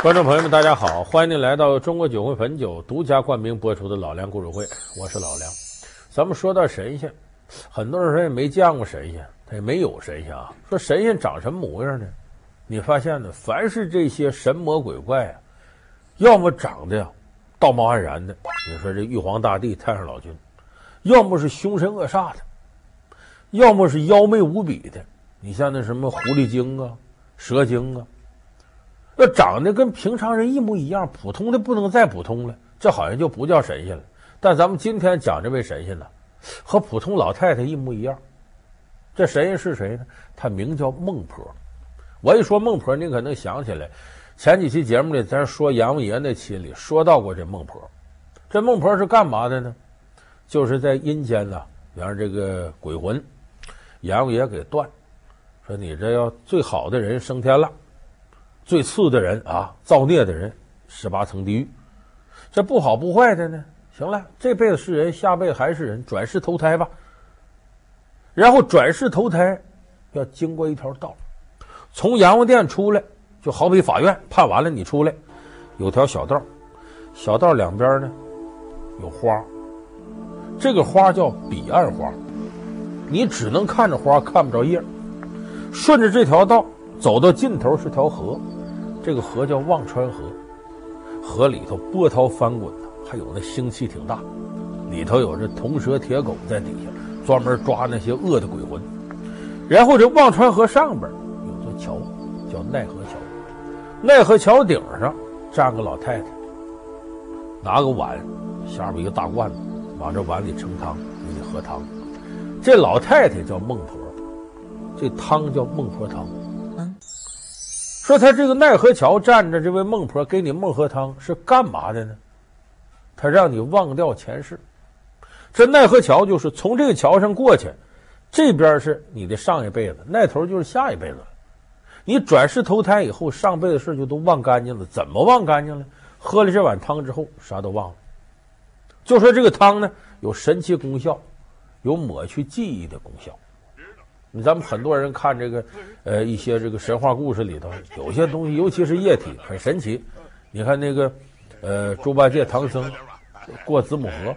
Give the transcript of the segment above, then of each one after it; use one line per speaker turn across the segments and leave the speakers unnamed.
观众朋友们，大家好，欢迎您来到中国酒会汾酒独家冠名播出的《老梁故事会》，我是老梁。咱们说到神仙，很多人说也没见过神仙，他也没有神仙啊。说神仙长什么模样呢？你发现呢？凡是这些神魔鬼怪啊，要么长得呀道貌岸然的，你说这玉皇大帝、太上老君；要么是凶神恶煞的；要么是妖媚无比的。你像那什么狐狸精啊、蛇精啊，要长得跟平常人一模一样，普通的不能再普通了，这好像就不叫神仙了。但咱们今天讲这位神仙呢，和普通老太太一模一样。这神仙是谁呢？他名叫孟婆。我一说孟婆，你可能想起来，前几期节目里咱说阎王爷那期里说到过这孟婆。这孟婆是干嘛的呢？就是在阴间呢，让这个鬼魂阎王爷给断。说你这要最好的人升天了，最次的人啊，造孽的人十八层地狱。这不好不坏的呢，行了，这辈子是人，下辈子还是人，转世投胎吧。然后转世投胎要经过一条道，从阎王殿出来，就好比法院判完了你出来，有条小道，小道两边呢有花，这个花叫彼岸花，你只能看着花，看不着叶。顺着这条道走到尽头是条河，这个河叫忘川河，河里头波涛翻滚的，还有那腥气挺大，里头有这铜蛇铁狗在底下专门抓那些恶的鬼魂。然后这忘川河上边有座桥，叫奈何桥，奈何桥顶上站个老太太，拿个碗，下边一个大罐子，往这碗里盛汤给你喝汤。这老太太叫孟婆。这汤叫孟婆汤。说他这个奈何桥站着，这位孟婆给你孟婆汤是干嘛的呢？他让你忘掉前世。这奈何桥就是从这个桥上过去，这边是你的上一辈子，那头就是下一辈子。你转世投胎以后，上辈子事就都忘干净了。怎么忘干净了？喝了这碗汤之后，啥都忘了。就说这个汤呢，有神奇功效，有抹去记忆的功效。咱们很多人看这个，呃，一些这个神话故事里头，有些东西，尤其是液体，很神奇。你看那个，呃，猪八戒、唐僧过子母河，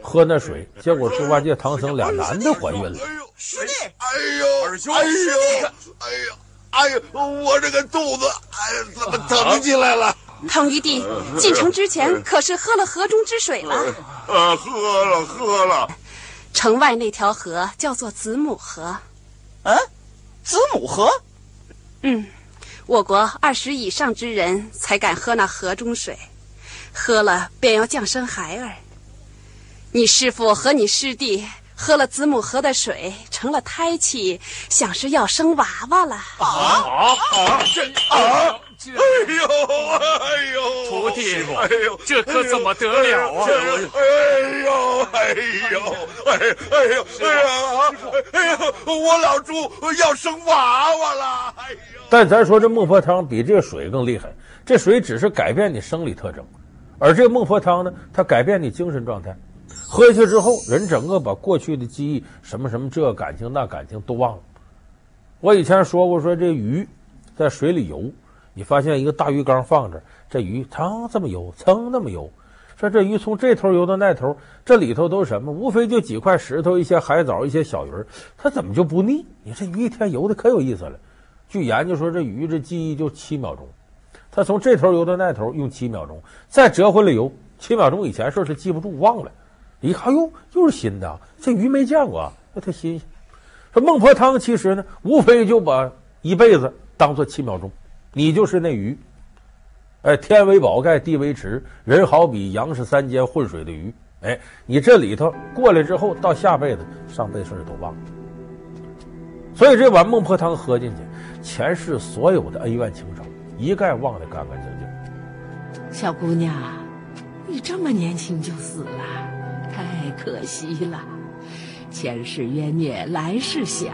喝那水，结果猪八戒、唐僧俩男的怀孕了。
师弟，哎呦，二兄，哎呦，哎呦，哎呦，我这个肚子，哎，怎么疼起来了？
唐玉帝进城之前可是喝了河中之水了？
呃，喝了，喝了。
城外那条河叫做子母河。
嗯，子母河。
嗯，我国二十以上之人才敢喝那河中水，喝了便要降生孩儿。你师傅和你师弟喝了子母河的水，成了胎气，想是要生娃娃了。
啊啊啊！这啊！哎呦哎呦！
徒弟，
哎呦，
这可怎么得了啊？
哎呦哎呦哎哎呦哎呀哎呦！我老猪要生娃娃了！哎呦！
但咱说这孟婆汤比这个水更厉害，这水只是改变你生理特征，而这个孟婆汤呢，它改变你精神状态。喝下去之后，人整个把过去的记忆，什么什么这感情那感情都忘了。我以前说过，说这鱼在水里游。你发现一个大鱼缸放着，这鱼噌这么游，噌那么游，说这鱼从这头游到那头，这里头都是什么？无非就几块石头、一些海藻、一些小鱼儿，它怎么就不腻？你这鱼一天游的可有意思了。据研究说，这鱼这记忆就七秒钟，它从这头游到那头用七秒钟，再折回来游七秒钟以前事是记不住忘了，一看哟又是新的，这鱼没见过，那它新鲜。说孟婆汤其实呢，无非就把一辈子当做七秒钟。你就是那鱼，哎，天为宝盖，地为池，人好比杨氏三间混水的鱼，哎，你这里头过来之后，到下辈子上辈子事都忘了，所以这碗孟婆汤喝进去，前世所有的恩怨情仇一概忘得干干净净。
小姑娘，你这么年轻就死了，太可惜了，前世冤孽来世想，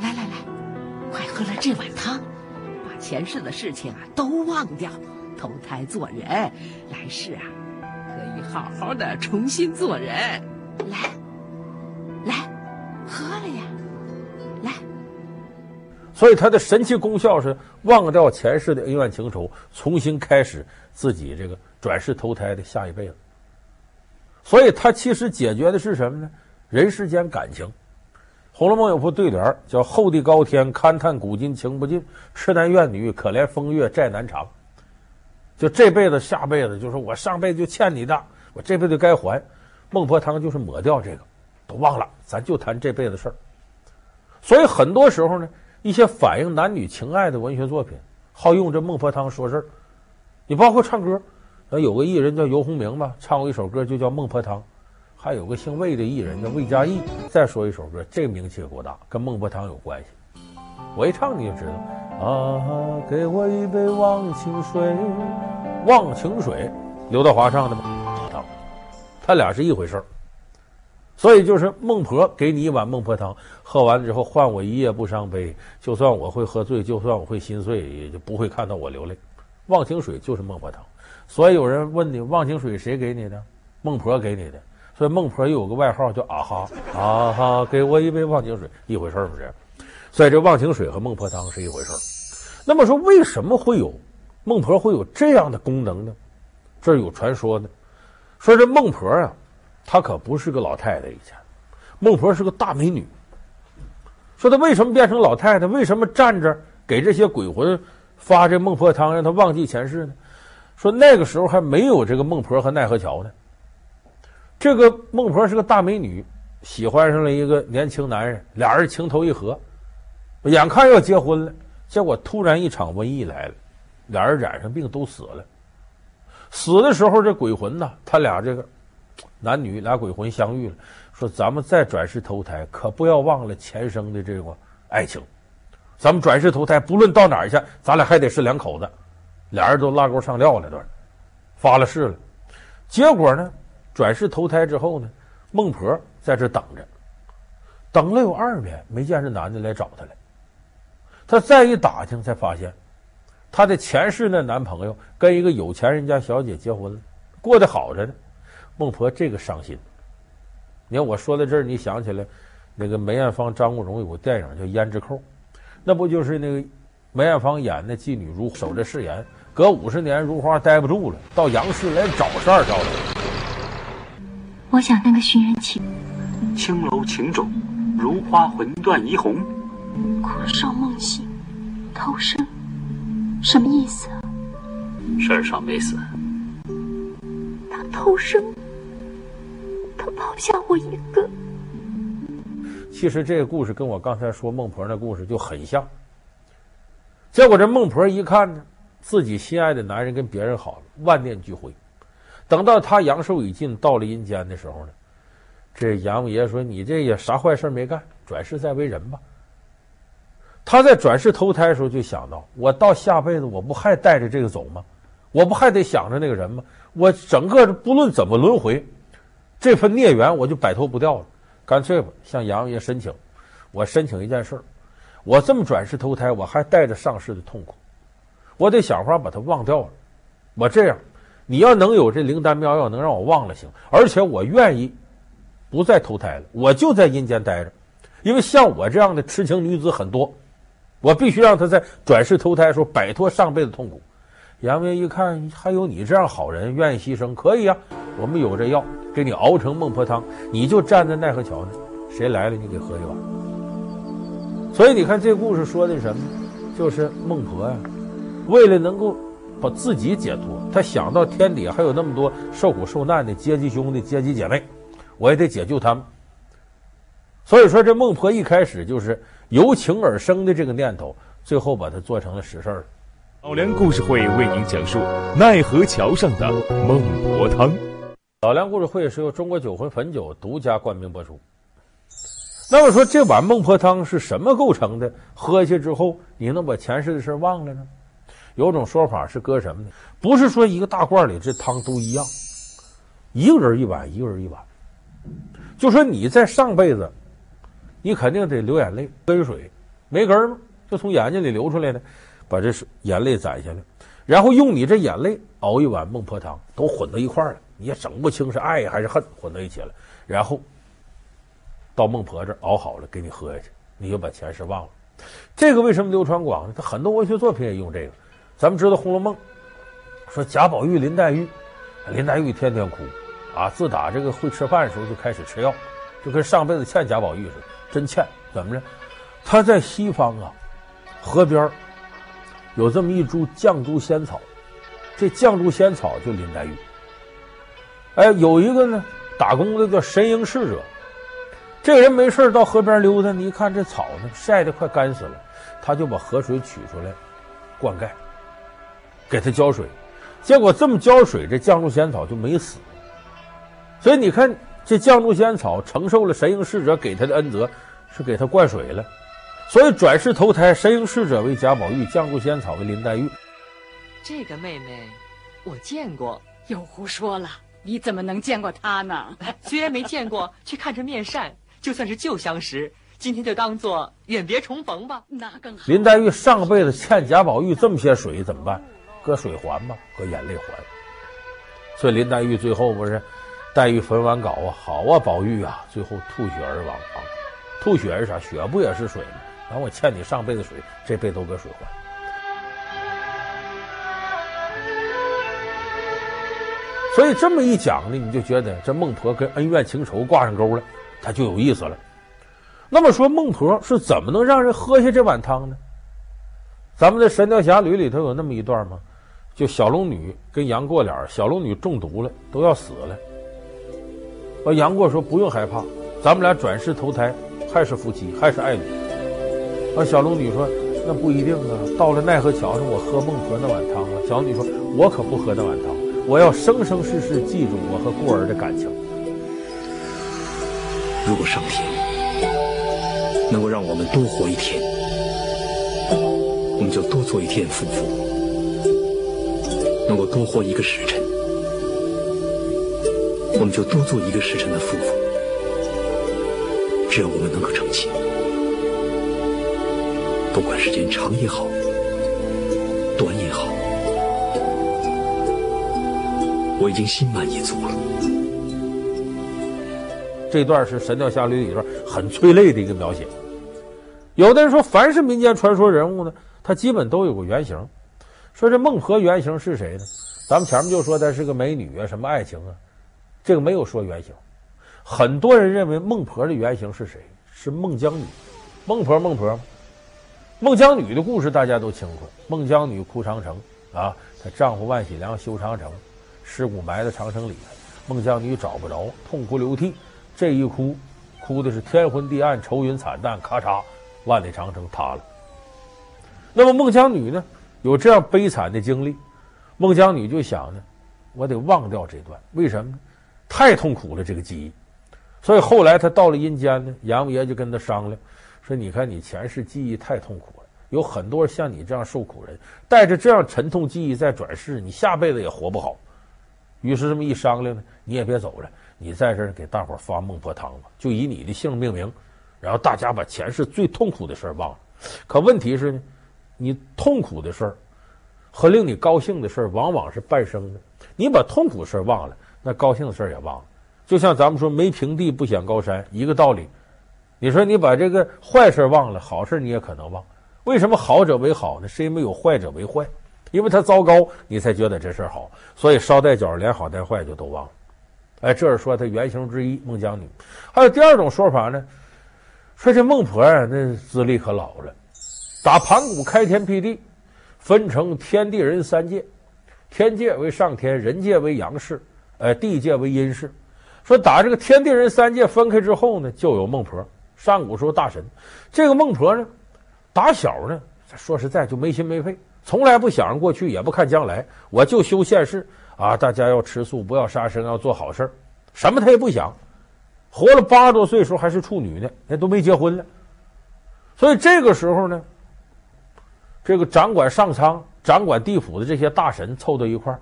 来来来，快喝了这碗汤。前世的事情啊，都忘掉，投胎做人，来世啊，可以好好的重新做人。来，来，喝了呀，来。
所以它的神奇功效是忘掉前世的恩怨情仇，重新开始自己这个转世投胎的下一辈子。所以它其实解决的是什么呢？人世间感情。《红楼梦》有副对联叫“厚地高天，勘探古今情不尽；痴男怨女，可怜风月债难偿。”就这辈子、下辈子，就是我上辈子就欠你的，我这辈子该还。孟婆汤就是抹掉这个，都忘了，咱就谈这辈子事儿。所以很多时候呢，一些反映男女情爱的文学作品，好用这孟婆汤说事儿。你包括唱歌，有个艺人叫游鸿明吧，唱过一首歌就叫《孟婆汤》。还有个姓魏的艺人叫魏佳艺，再说一首歌，这名气也够大，跟孟婆汤有关系。我一唱你就知道啊，给我一杯忘情水，忘情水，刘德华唱的嘛，他俩是一回事儿。所以就是孟婆给你一碗孟婆汤，喝完之后换我一夜不伤悲，就算我会喝醉，就算我会心碎，也就不会看到我流泪。忘情水就是孟婆汤。所以有人问你，忘情水谁给你的？孟婆给你的。所以孟婆又有个外号叫啊哈啊哈，给我一杯忘情水，一回事儿不是？所以这忘情水和孟婆汤是一回事儿。那么说，为什么会有孟婆会有这样的功能呢？这有传说呢，说这孟婆啊，她可不是个老太太，以前孟婆是个大美女。说她为什么变成老太太？为什么站着给这些鬼魂发这孟婆汤，让她忘记前世呢？说那个时候还没有这个孟婆和奈何桥呢。这个孟婆是个大美女，喜欢上了一个年轻男人，俩人情投意合，眼看要结婚了，结果突然一场瘟疫来了，俩人染上病都死了。死的时候，这鬼魂呢，他俩这个男女俩鬼魂相遇了，说咱们再转世投胎，可不要忘了前生的这个爱情。咱们转世投胎，不论到哪儿去，咱俩还得是两口子。俩人都拉钩上吊了，都发了誓了。结果呢？转世投胎之后呢，孟婆在这等着，等了有二年，没见这男的来找她来。她再一打听，才发现，她的前世那男朋友跟一个有钱人家小姐结婚了，过得好着呢。孟婆这个伤心。你看我说到这儿，你想起来，那个梅艳芳、张国荣有个电影叫《胭脂扣》，那不就是那个梅艳芳演的妓女如守着誓言，隔五十年如花待不住了，到杨氏来找十二少爷。
我想当个寻人启，
青楼情种，如花魂断怡红，
阔少梦醒，偷生，什么意思啊？
十二少没死，
他偷生，他抛下我一个。
其实这个故事跟我刚才说孟婆那故事就很像。结果这孟婆一看呢，自己心爱的男人跟别人好了，万念俱灰。等到他阳寿已尽，到了阴间的时候呢，这阎王爷说：“你这也啥坏事没干，转世再为人吧。”他在转世投胎的时候就想到：我到下辈子我不还带着这个走吗？我不还得想着那个人吗？我整个不论怎么轮回，这份孽缘我就摆脱不掉了。干脆吧，向阎王爷申请，我申请一件事儿：我这么转世投胎，我还带着上世的痛苦，我得想法把它忘掉了。我这样。你要能有这灵丹妙药，能让我忘了行，而且我愿意不再投胎了，我就在阴间待着，因为像我这样的痴情女子很多，我必须让她在转世投胎的时候摆脱上辈子痛苦。阎王爷一看，还有你这样好人愿意牺牲，可以啊，我们有这药，给你熬成孟婆汤，你就站在奈何桥那，谁来了你给喝一碗。所以你看这故事说的什么？就是孟婆呀，为了能够。把自己解脱，他想到天底下还有那么多受苦受难的阶级兄弟、阶级姐妹，我也得解救他们。所以说，这孟婆一开始就是由情而生的这个念头，最后把它做成了实事儿。
老梁故事会为您讲述奈何桥上的孟婆汤。
老梁故事会是由中国酒魂汾酒独家冠名播出。那么说，这碗孟婆汤是什么构成的？喝下之后，你能把前世的事忘了呢？有种说法是搁什么呢？不是说一个大罐里这汤都一样，一个人一碗，一个人一碗。就说你在上辈子，你肯定得流眼泪，跟水没根儿就从眼睛里流出来的，把这是眼泪攒下来，然后用你这眼泪熬一碗孟婆汤，都混到一块儿了，你也整不清是爱还是恨，混到一起了，然后到孟婆这熬好了给你喝下去，你就把前世忘了。这个为什么流传广呢？他很多文学作品也用这个。咱们知道《红楼梦》，说贾宝玉、林黛玉，林黛玉天天哭，啊，自打这个会吃饭的时候就开始吃药，就跟上辈子欠贾宝玉似的，真欠。怎么着？他在西方啊，河边有这么一株绛珠仙草，这绛珠仙草就林黛玉。哎，有一个呢，打工的叫神瑛侍者，这个人没事到河边溜达，你一看这草呢，晒得快干死了，他就把河水取出来灌溉。给他浇水，结果这么浇水，这绛珠仙草就没死。所以你看，这绛珠仙草承受了神瑛侍者给他的恩泽，是给他灌水了。所以转世投胎，神瑛侍者为贾宝玉，绛珠仙草为林黛玉。
这个妹妹，我见过。
又胡说了！你怎么能见过她呢？
虽然没见过，却看着面善，就算是旧相识，今天就当做远别重逢吧。
那更好。
林黛玉上辈子欠贾宝玉这么些水，怎么办？搁水还吧，搁眼泪还。所以林黛玉最后不是，黛玉焚完稿啊，好啊，宝玉啊，最后吐血而亡啊。吐血是啥？血不也是水吗？然后我欠你上辈子水，这辈子都搁水还。所以这么一讲呢，你就觉得这孟婆跟恩怨情仇挂上钩了，它就有意思了。那么说孟婆是怎么能让人喝下这碗汤呢？咱们在《神雕侠侣》里头有那么一段吗？就小龙女跟杨过俩，小龙女中毒了，都要死了。完，杨过说不用害怕，咱们俩转世投胎还是夫妻，还是爱侣。完，小龙女说那不一定啊，到了奈何桥上，我喝孟婆那碗汤啊。小龙女说，我可不喝那碗汤，我要生生世世记住我和过儿的感情。
如果上天能够让我们多活一天，我们就多做一天夫妇。能够多活一个时辰，我们就多做一个时辰的夫妇。只要我们能够成亲，不管时间长也好，短也好，我已经心满意足了。
这段是《神雕侠侣》里边很催泪的一个描写。有的人说，凡是民间传说人物呢，他基本都有个原型。说这孟婆原型是谁呢？咱们前面就说她是个美女啊，什么爱情啊，这个没有说原型。很多人认为孟婆的原型是谁？是孟姜女。孟婆孟婆，孟姜女的故事大家都清楚。孟姜女哭长城啊，她丈夫万喜良修长城，尸骨埋在长城里，孟姜女找不着，痛哭流涕。这一哭，哭的是天昏地暗，愁云惨淡，咔嚓，万里长城塌了。那么孟姜女呢？有这样悲惨的经历，孟姜女就想呢，我得忘掉这段，为什么呢？太痛苦了这个记忆，所以后来她到了阴间呢，阎王爷就跟她商量，说你看你前世记忆太痛苦了，有很多像你这样受苦人，带着这样沉痛记忆再转世，你下辈子也活不好。于是这么一商量呢，你也别走了，你在这儿给大伙儿发孟婆汤吧，就以你的姓命名，然后大家把前世最痛苦的事儿忘了。可问题是呢？你痛苦的事儿和令你高兴的事儿，往往是伴生的。你把痛苦事儿忘了，那高兴的事儿也忘了。就像咱们说“没平地不显高山”一个道理。你说你把这个坏事忘了，好事你也可能忘。为什么好者为好呢？是因为有坏者为坏，因为他糟糕，你才觉得这事儿好。所以捎带脚连好带坏就都忘了。哎，这是说他原型之一孟姜女。还有第二种说法呢，说这孟婆啊，那资历可老了。打盘古开天辟地，分成天地人三界，天界为上天，人界为阳世，呃，地界为阴世。说打这个天地人三界分开之后呢，就有孟婆。上古时候大神，这个孟婆呢，打小呢，说实在就没心没肺，从来不想着过去，也不看将来，我就修现世啊！大家要吃素，不要杀生，要做好事什么他也不想。活了八十多岁时候还是处女呢，那都没结婚了。所以这个时候呢。这个掌管上苍、掌管地府的这些大神凑到一块儿，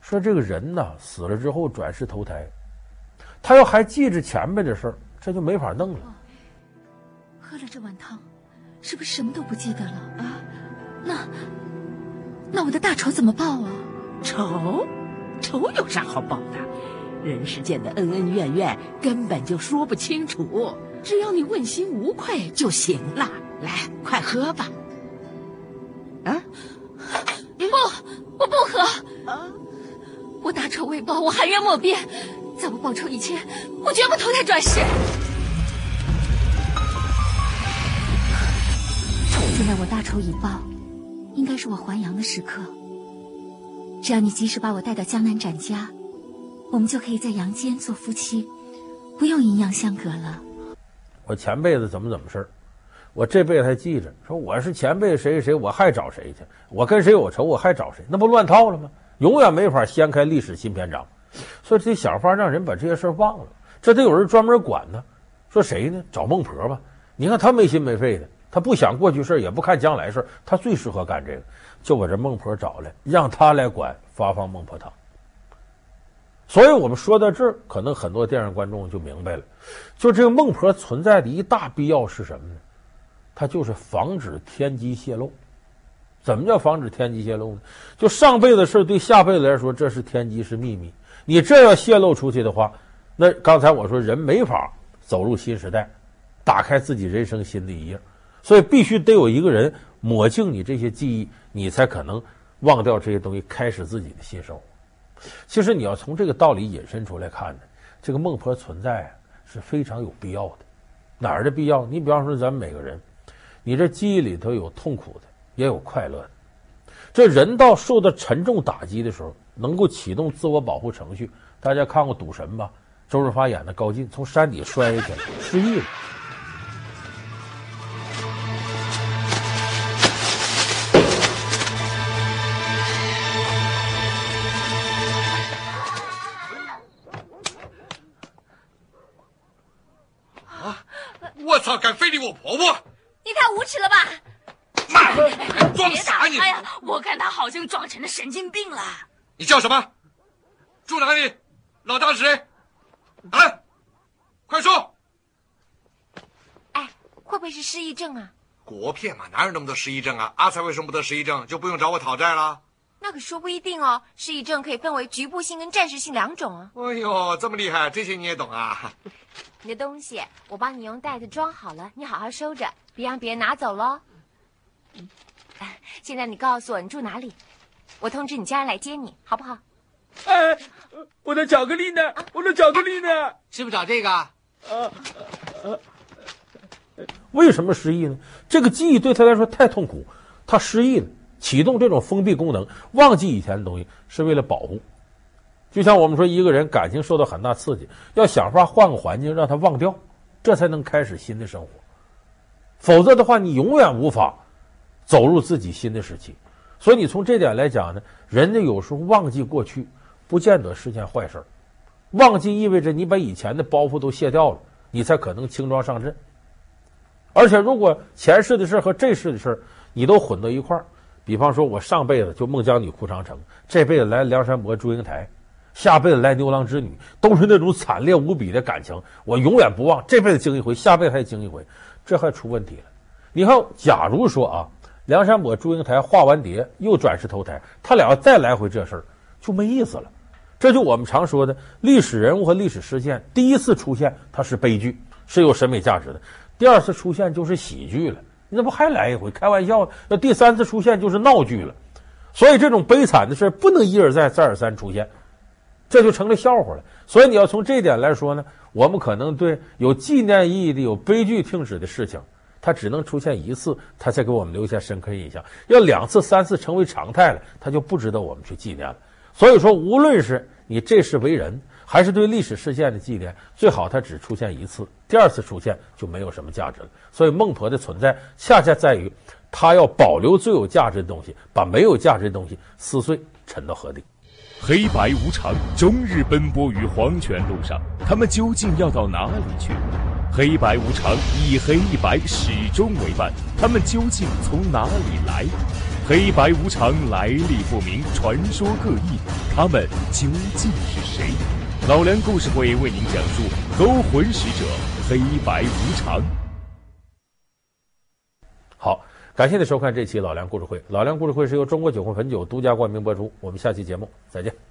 说：“这个人呐，死了之后转世投胎，他要还记着前面的事儿，这就没法弄了。
喝了这碗汤，是不是什么都不记得了啊？那那我的大仇怎么报啊？
仇？仇有啥好报的？人世间的恩恩怨怨根本就说不清楚，只要你问心无愧就行了。”来，快喝吧。
啊？不，我不喝。啊？我大仇未报，我含冤莫辩。在我报仇以前，我绝不投胎转世。现在我大仇已报，应该是我还阳的时刻。只要你及时把我带到江南展家，我们就可以在阳间做夫妻，不用阴阳相隔了。
我前辈子怎么怎么事儿，我这辈子还记着，说我是前辈谁谁谁，我还找谁去？我跟谁有仇，我还找谁？那不乱套了吗？永远没法掀开历史新篇章。所以得想法让人把这些事儿忘了，这得有人专门管呢。说谁呢？找孟婆吧。你看他没心没肺的，他不想过去事儿，也不看将来事儿，他最适合干这个。就把这孟婆找来，让他来管发放孟婆汤。所以我们说到这儿，可能很多电视观众就明白了，就这个孟婆存在的一大必要是什么呢？它就是防止天机泄露。怎么叫防止天机泄露呢？就上辈子事对下辈子来说，这是天机，是秘密。你这要泄露出去的话，那刚才我说人没法走入新时代，打开自己人生新的一页，所以必须得有一个人抹净你这些记忆，你才可能忘掉这些东西，开始自己的新生活。其实你要从这个道理引申出来看呢，这个孟婆存在是非常有必要的。哪儿的必要？你比方说咱们每个人，你这记忆里头有痛苦的，也有快乐的。这人到受到沉重打击的时候，能够启动自我保护程序。大家看过《赌神》吧？周润发演的高进从山底摔下去了，失忆了。
啊！我操！敢非礼我婆婆！
你太无耻了吧！
妈，还装傻你！
哎呀，我看他好像装成了神经病了。
你叫什么？住哪里？老大是谁？啊！快说！
哎，会不会是失忆症啊？
国片嘛，哪有那么多失忆症啊？阿才为什么不得失忆症？就不用找我讨债了？
那可说不一定哦。失忆症可以分为局部性跟暂时性两种啊。
哎呦，这么厉害，这些你也懂啊？
你的东西我帮你用袋子装好了，你好好收着，别让别人拿走喽。现在你告诉我你住哪里，我通知你家人来接你，好不好？
哎，我的巧克力呢？我的巧克力呢？
是不是找这个？啊，
为什么失忆呢？这个记忆对他来说太痛苦，他失忆了，启动这种封闭功能，忘记以前的东西，是为了保护。就像我们说，一个人感情受到很大刺激，要想法换个环境让他忘掉，这才能开始新的生活。否则的话，你永远无法走入自己新的时期。所以，你从这点来讲呢，人家有时候忘记过去。不见得是件坏事，忘记意味着你把以前的包袱都卸掉了，你才可能轻装上阵。而且，如果前世的事和这世的事你都混到一块儿，比方说，我上辈子就孟姜女哭长城，这辈子来梁山伯祝英台，下辈子来牛郎织女，都是那种惨烈无比的感情，我永远不忘。这辈子经一回，下辈子还经一回，这还出问题了。你看，假如说啊，梁山伯祝英台化完蝶又转世投胎，他俩再来回这事儿，就没意思了。这就我们常说的历史人物和历史事件，第一次出现它是悲剧，是有审美价值的；第二次出现就是喜剧了，那不还来一回开玩笑？那第三次出现就是闹剧了。所以这种悲惨的事不能一而再、再而三出现，这就成了笑话了。所以你要从这一点来说呢，我们可能对有纪念意义的、有悲剧性质的事情，它只能出现一次，它才给我们留下深刻印象；要两次、三次成为常态了，它就不值得我们去纪念了。所以说，无论是你这世为人，还是对历史事件的纪念，最好它只出现一次，第二次出现就没有什么价值了。所以孟婆的存在，恰恰在于，她要保留最有价值的东西，把没有价值的东西撕碎，沉到河底。
黑白无常终日奔波于黄泉路上，他们究竟要到哪里去？黑白无常一黑一白始终为伴，他们究竟从哪里来？黑白无常来历不明，传说各异，他们究竟是谁？老梁故事会为您讲述勾魂使者黑白无常。
好，感谢您收看这期老梁故事会。老梁故事会是由中国酒魂汾酒独家冠名播出。我们下期节目再见。